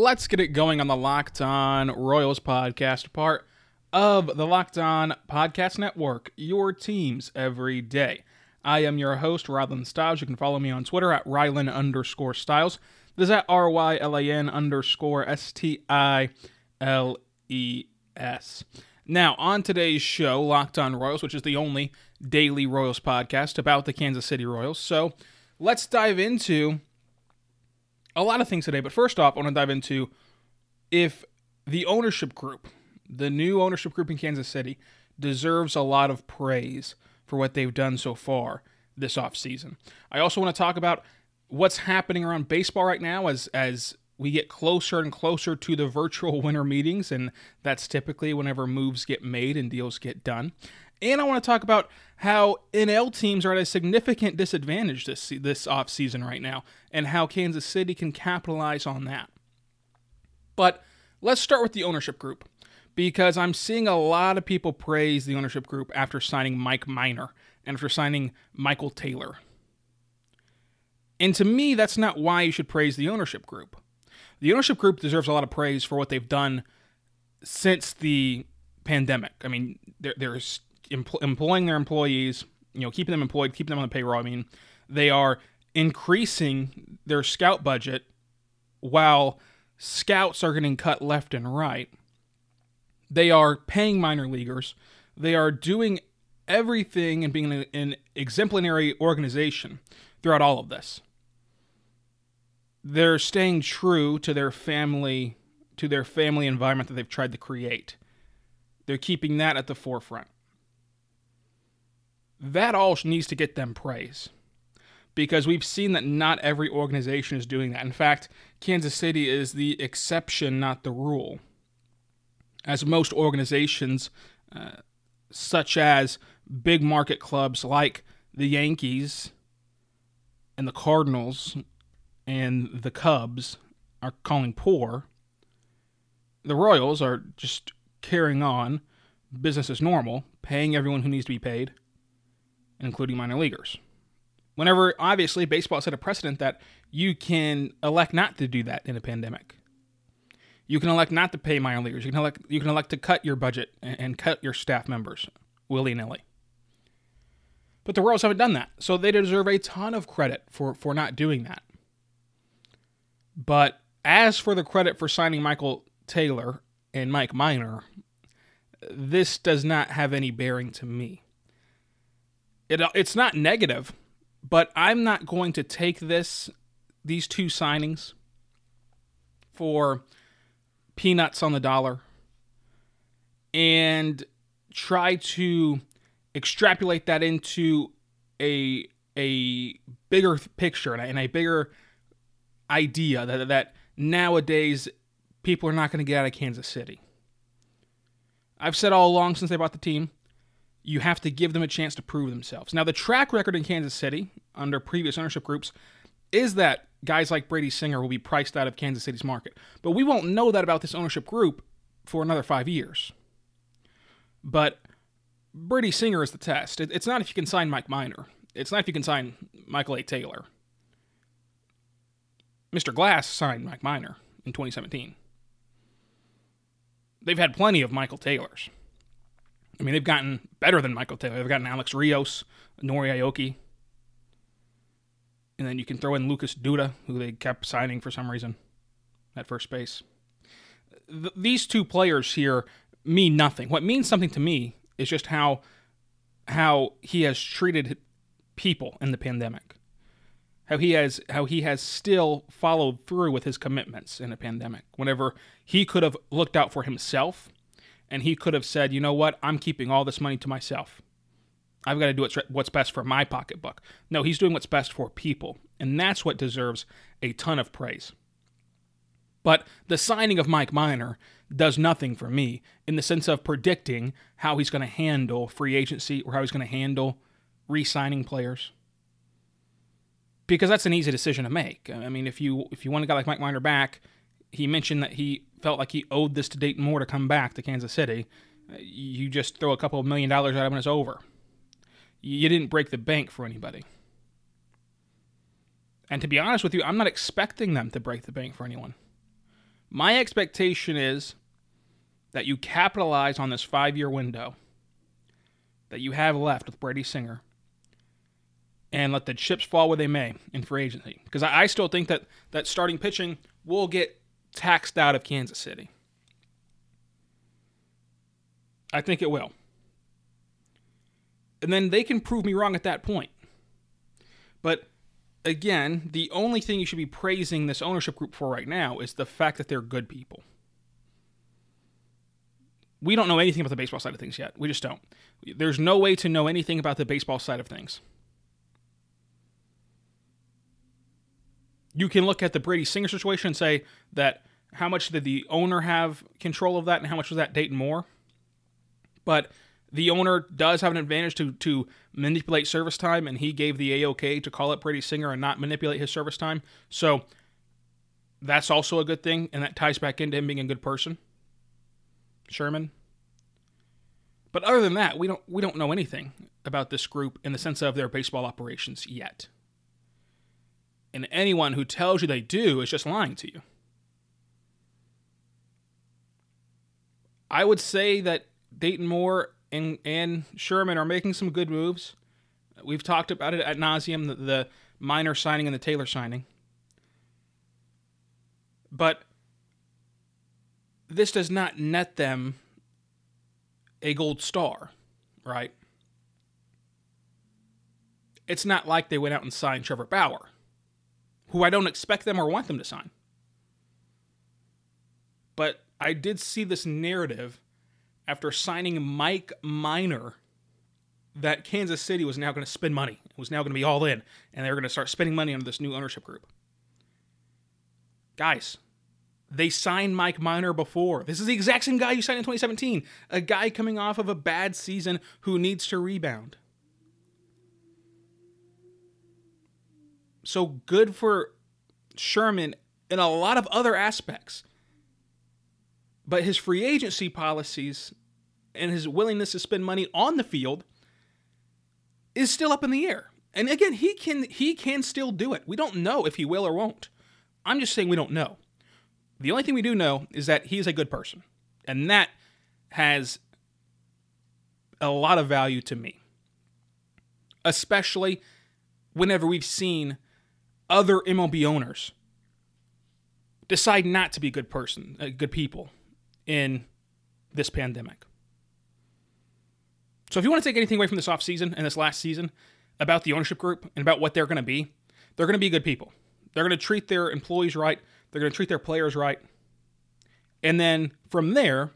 Let's get it going on the Locked On Royals podcast, part of the Locked On Podcast Network, your teams every day. I am your host, Rylan Stiles. You can follow me on Twitter at Rylan underscore Stiles. This is at R Y L A N underscore S T I L E S. Now, on today's show, Locked On Royals, which is the only daily Royals podcast about the Kansas City Royals. So let's dive into a lot of things today. But first off, I want to dive into if the ownership group, the new ownership group in Kansas City, deserves a lot of praise for what they've done so far this offseason. I also want to talk about what's happening around baseball right now as as we get closer and closer to the virtual winter meetings, and that's typically whenever moves get made and deals get done. And I want to talk about how NL teams are at a significant disadvantage this this offseason right now and how Kansas City can capitalize on that. But let's start with the ownership group because I'm seeing a lot of people praise the ownership group after signing Mike Minor and after signing Michael Taylor. And to me, that's not why you should praise the ownership group. The ownership group deserves a lot of praise for what they've done since the pandemic. I mean, they're, they're employing their employees, you know, keeping them employed, keeping them on the payroll. I mean, they are increasing their scout budget while scouts are getting cut left and right. They are paying minor leaguers. They are doing everything and being an exemplary organization throughout all of this they're staying true to their family to their family environment that they've tried to create. They're keeping that at the forefront. That all needs to get them praise because we've seen that not every organization is doing that. In fact, Kansas City is the exception, not the rule. As most organizations, uh, such as big market clubs like the Yankees and the Cardinals and the Cubs are calling poor, the Royals are just carrying on business as normal, paying everyone who needs to be paid, including minor leaguers. Whenever, obviously, baseball set a precedent that you can elect not to do that in a pandemic. You can elect not to pay minor leaguers. You can elect, you can elect to cut your budget and, cut your staff members willy nilly. But the Royals haven't done that, so they deserve a ton of credit for, for not doing that. But as for the credit for signing Michael Taylor and Mike Minor, this does not have any bearing to me. It, it's not negative, but I'm not going to take this these two signings for peanuts on the dollar and try to extrapolate that into a a bigger picture and a, and a bigger idea that that nowadays people are not going to get out of Kansas City. I've said all along since they bought the team, you have to give them a chance to prove themselves. Now, the track record in Kansas City under previous ownership groups is that guys like Brady Singer will be priced out of Kansas City's market. But we won't know that about this ownership group for another five years. But Brady Singer is the test. It's not if you can sign Mike Minor. It's not if you can sign Michael A. Taylor. Mr. Glass signed Mike Minor in 2017. They've had plenty of Michael Taylors. I mean, they've gotten better than Michael Taylor. They've gotten Alex Rios, Nori Aoki. And then you can throw in Lucas Duda, who they kept signing for some reason at first base. Th- these two players here mean nothing. What means something to me is just how how he has treated people in the pandemic how he has how he has still followed through with his commitments in a pandemic. Whenever he could have looked out for himself and he could have said, "You know what? I'm keeping all this money to myself. I've got to do what's best for my pocketbook." No, he's doing what's best for people, and that's what deserves a ton of praise. But the signing of Mike Minor does nothing for me in the sense of predicting how he's going to handle free agency or how he's going to handle re signing players. Because that's an easy decision to make. I mean, if you if you want a guy like Mike Minor back, he mentioned that he felt like he owed this to Dayton Moore to come back to Kansas City. Uh, you just throw a couple of million dollars at him and it's over. You didn't break the bank for anybody. And to be honest with you, I'm not expecting them to break the bank for anyone. My expectation is that you capitalize on this five year window that you have left with Brady Singer and let the chips fall where they may in free agency. Because I, I still think that, that starting pitching will get taxed out of Kansas City. I think it will. And then they can prove me wrong at that point. But again, the only thing you should be praising this ownership group for right now is the fact that they're good people. We don't know anything about the baseball side of things yet. We just don't. There's no way to know anything about the baseball side of things. You can look at the Brady Singer situation and say that how much did the owner have control of that and how much was that Dayton Moore? But the owner does have an advantage to to manipulate service time, and he gave the AOK to call up Brady Singer and not manipulate his service time. So that's also a good thing, and that ties back into him being a good person. Sherman. But other than that, we don't we don't know anything about this group in the sense of their baseball operations yet. And anyone who tells you they do is just lying to you. I would say that Dayton Moore and and Sherman are making some good moves. We've talked about it at nauseum the, the Minor signing and the Taylor signing, but this does not net them a gold star, right? It's not like they went out and signed Trevor Bauer, who I don't expect them or want them to sign. But I did see this narrative after signing Mike Minor that Kansas City was now going to spend money, it was now going to be all in, and they were going to start spending money on this new ownership group. Guys, they signed Mike Minor before. This is the exact same guy you signed in 2017. A guy coming off of a bad season who needs to rebound. So good for Sherman in a lot of other aspects. But his free agency policies and his willingness to spend money on the field is still up in the air. And again, he can he can still do it. We don't know if he will or won't. I'm just saying we don't know. The only thing we do know is that he is a good person. And that has a lot of value to me. Especially whenever we've seen other MLB owners decide not to be good person, uh, good people in this pandemic. So if you want to take anything away from this offseason and this last season about the ownership group and about what they're going to be, they're going to be good people. They're going to treat their employees right. They're going to treat their players right. And then from there,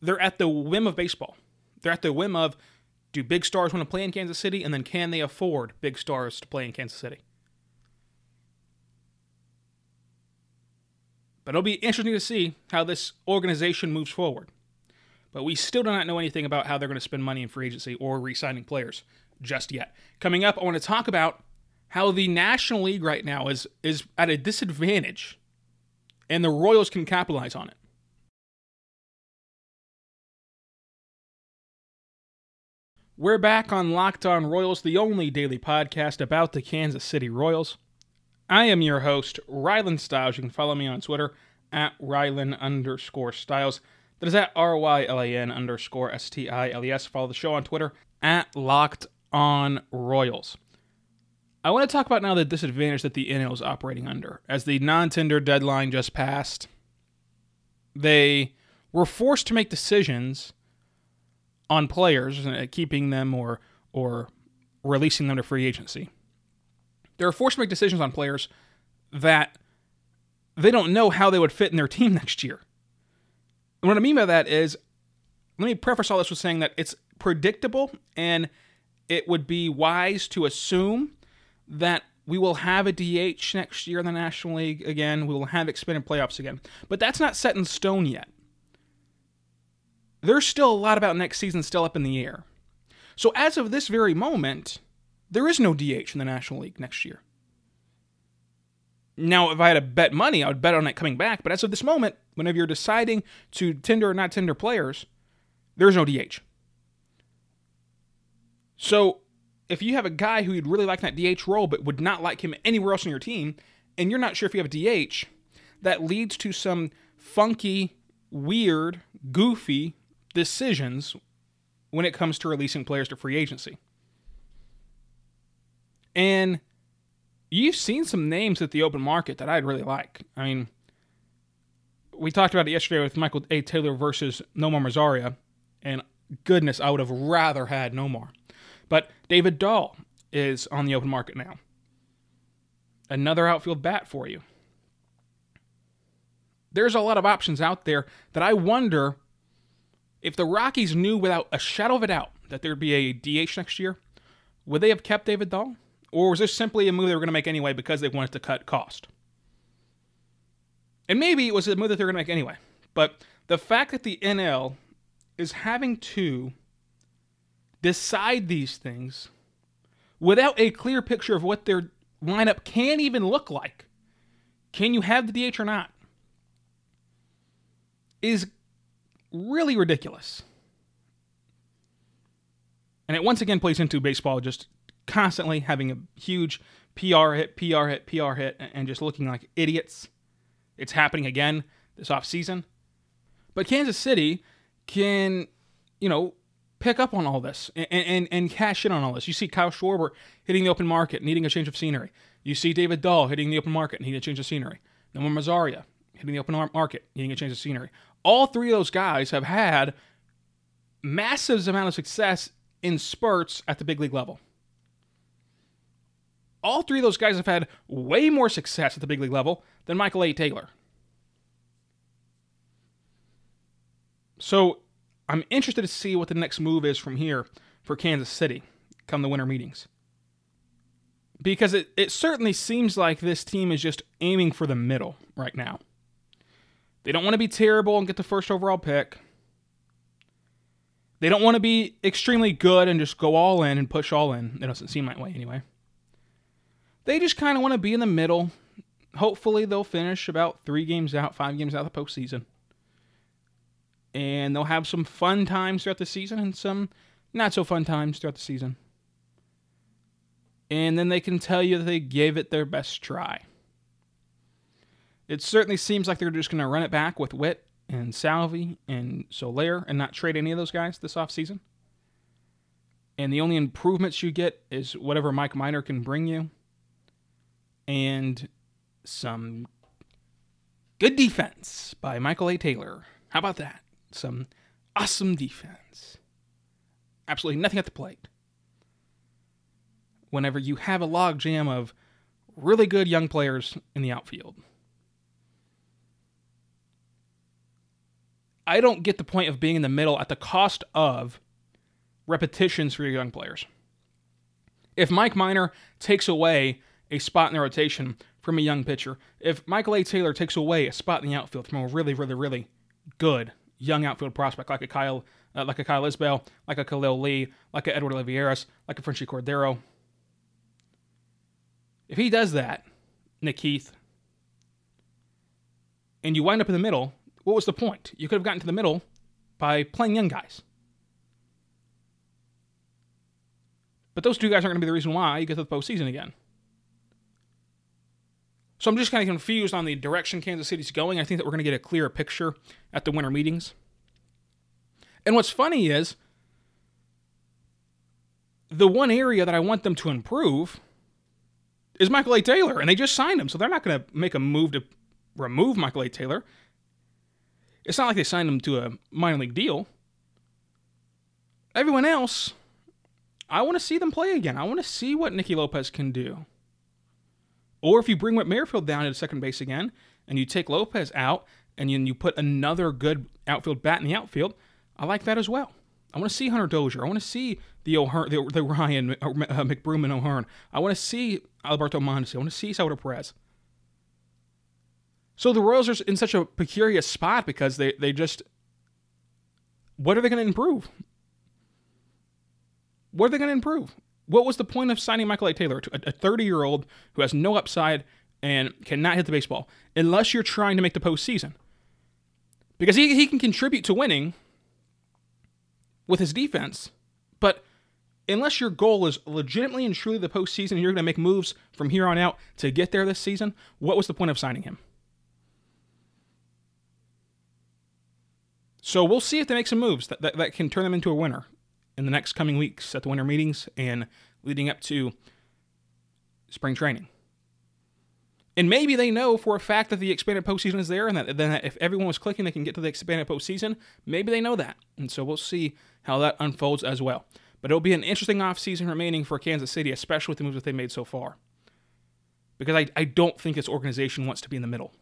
they're at the whim of baseball. They're at the whim of do big stars want to play in Kansas City? And then can they afford big stars to play in Kansas City? It'll be interesting to see how this organization moves forward. But we still do not know anything about how they're going to spend money in free agency or re signing players just yet. Coming up, I want to talk about how the National League right now is, is at a disadvantage and the Royals can capitalize on it. We're back on Locked On Royals, the only daily podcast about the Kansas City Royals. I am your host, Rylan Stiles. You can follow me on Twitter at Rylan underscore Stiles. That is at R Y L A N underscore S T I L E S. Follow the show on Twitter at Locked On Royals. I want to talk about now the disadvantage that the NL is operating under. As the non tender deadline just passed, they were forced to make decisions on players, uh, keeping them or or releasing them to free agency they're forced to make decisions on players that they don't know how they would fit in their team next year. And what I mean by that is, let me preface all this with saying that it's predictable and it would be wise to assume that we will have a DH next year in the National League again. We will have expanded playoffs again. But that's not set in stone yet. there's still a lot about next season still up in the air. So as of this very moment, there is no DH in the National League next year. Now, if I had to bet money, I would bet on it coming back. But as of this moment, whenever you're deciding to tender or not tender players, there's no DH. So if you have a guy who you'd really like that DH role but would not like him anywhere else on your team, and you're not sure if you have a DH, that leads to some funky, weird, goofy decisions when it comes to releasing players to free agency. And you've seen some names at the open market that I'd really like. I mean, we talked about it yesterday with Michael A. Taylor versus Nomar Mazara, and goodness, I would have rather had Nomar. But David Dahl is on the open market now. Another outfield bat for you. There's a lot of options out there that I wonder if the Rockies knew without a shadow of a doubt that there'd be a DH next year, would they have kept David Dahl? Or was this simply a move they were going to make anyway because they wanted to cut cost? And maybe it was a move that they were going to make anyway. But the fact that the NL is having to decide these things without a clear picture of what their lineup can even look like. Can you have the DH or not? Is really ridiculous. And it once again plays into baseball just constantly having a huge PR hit, PR hit, PR hit, and just looking like idiots. It's happening again this off season. But Kansas City can, you know, pick up on all this and, and, and cash in on all this. You see Kyle Schwarber hitting the open market, needing a change of scenery. You see David Dahl hitting the open market, needing a change of scenery. Nomar Mazara hitting the open market, needing a change of scenery. All three of those guys have had massive amount of success in spurts at the big league level. All three of those guys have had way more success at the big league level than Michael A. Taylor. So I'm interested to see what the next move is from here for Kansas City come the winter meetings. Because it, it certainly seems like this team is just aiming for the middle right now. They don't want to be terrible and get the first overall pick. They don't want to be extremely good and just go all in and push all in. It doesn't seem that way anyway. They just kind of want to be in the middle. Hopefully, they'll finish about three games out, five games out of the postseason and they'll have some fun times throughout the season and some not so fun times throughout the season. And then they can tell you that they gave it their best try. It certainly seems like they're just going to run it back with Whit and Salvy and Soler and not trade any of those guys this offseason. And the only improvements you get is whatever Mike Minor can bring you and some good defense by Michael A. Taylor. How about that? some awesome defense. Absolutely nothing at the plate. Whenever you have a logjam of really good young players in the outfield. I don't get the point of being in the middle at the cost of repetitions for your young players. If Mike Minor takes away a spot in the rotation from a young pitcher, if Michael A. Taylor takes away a spot in the outfield from a really, really, really good young outfield prospect like a Kyle, uh, like a Kyle Isbel, like a Khalil Lee, like a Edward Olivares, like a Franchy Cordero. If he does that, Nick Heath, and you wind up in the middle, what was the point? You could have gotten to the middle by playing young guys. But those two guys aren't going to be the reason why you get to the postseason again. So I'm just kind of confused on the direction Kansas City's going. I think that we're going to get a clearer picture at the winter meetings. And what's funny is the one area that I want them to improve is Michael A. Taylor, and they just signed him, so they're not going to make a move to remove Michael A. Taylor. It's not like they signed him to a minor league deal. Everyone else, I want to see them play again. I want to see what Nicky Lopez can do. Or if you bring Whit Merrifield down to second base again and you take Lopez out and you, put another good outfield bat in the outfield, I like that as well. I want to see Hunter Dozier. I want to see the O'Hearn, the, the Ryan uh McBroom and O'Hearn. I want to see Alberto Mondesi. I want to see Salvador Perez. So the Royals are in such a precarious spot because they, they just what are they going to improve? What are they going to improve? What was the point of signing Michael A. Taylor, a 30 year old who has no upside and cannot hit the baseball, unless you're trying to make the postseason? Because he, he can contribute to winning with his defense, but unless your goal is legitimately and truly the postseason and you're going to make moves from here on out to get there this season, what was the point of signing him? So we'll see if they make some moves that, that, that can turn them into a winner in the next coming weeks at the winter meetings and leading up to spring training. And maybe they know for a fact that the expanded postseason is there, and that if everyone was clicking, they can get to the expanded postseason. Maybe they know that, and so we'll see how that unfolds as well. But it'll be an interesting offseason remaining for Kansas City, especially with the moves that they made so far. Because I, I don't think this organization wants to be in the middle.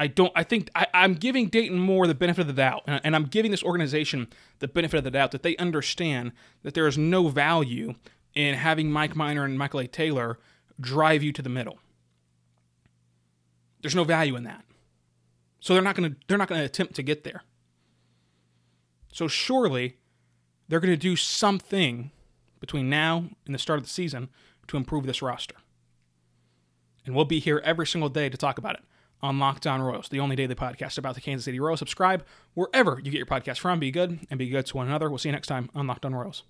I don't. I think I, am giving Dayton Moore the benefit of the doubt, and, and I'm giving this organization the benefit of the doubt that they understand that there is no value in having Mike Minor and Michael A. Taylor drive you to the middle. There's no value in that, so they're not going to they're not going to attempt to get there. So surely they're going to do something between now and the start of the season to improve this roster. And we'll be here every single day to talk about it on Locked On Royals, the only daily podcast about the Kansas City Royals. Subscribe wherever you get your podcast from. Be good and be good to one another. We'll see you next time on Locked On Royals.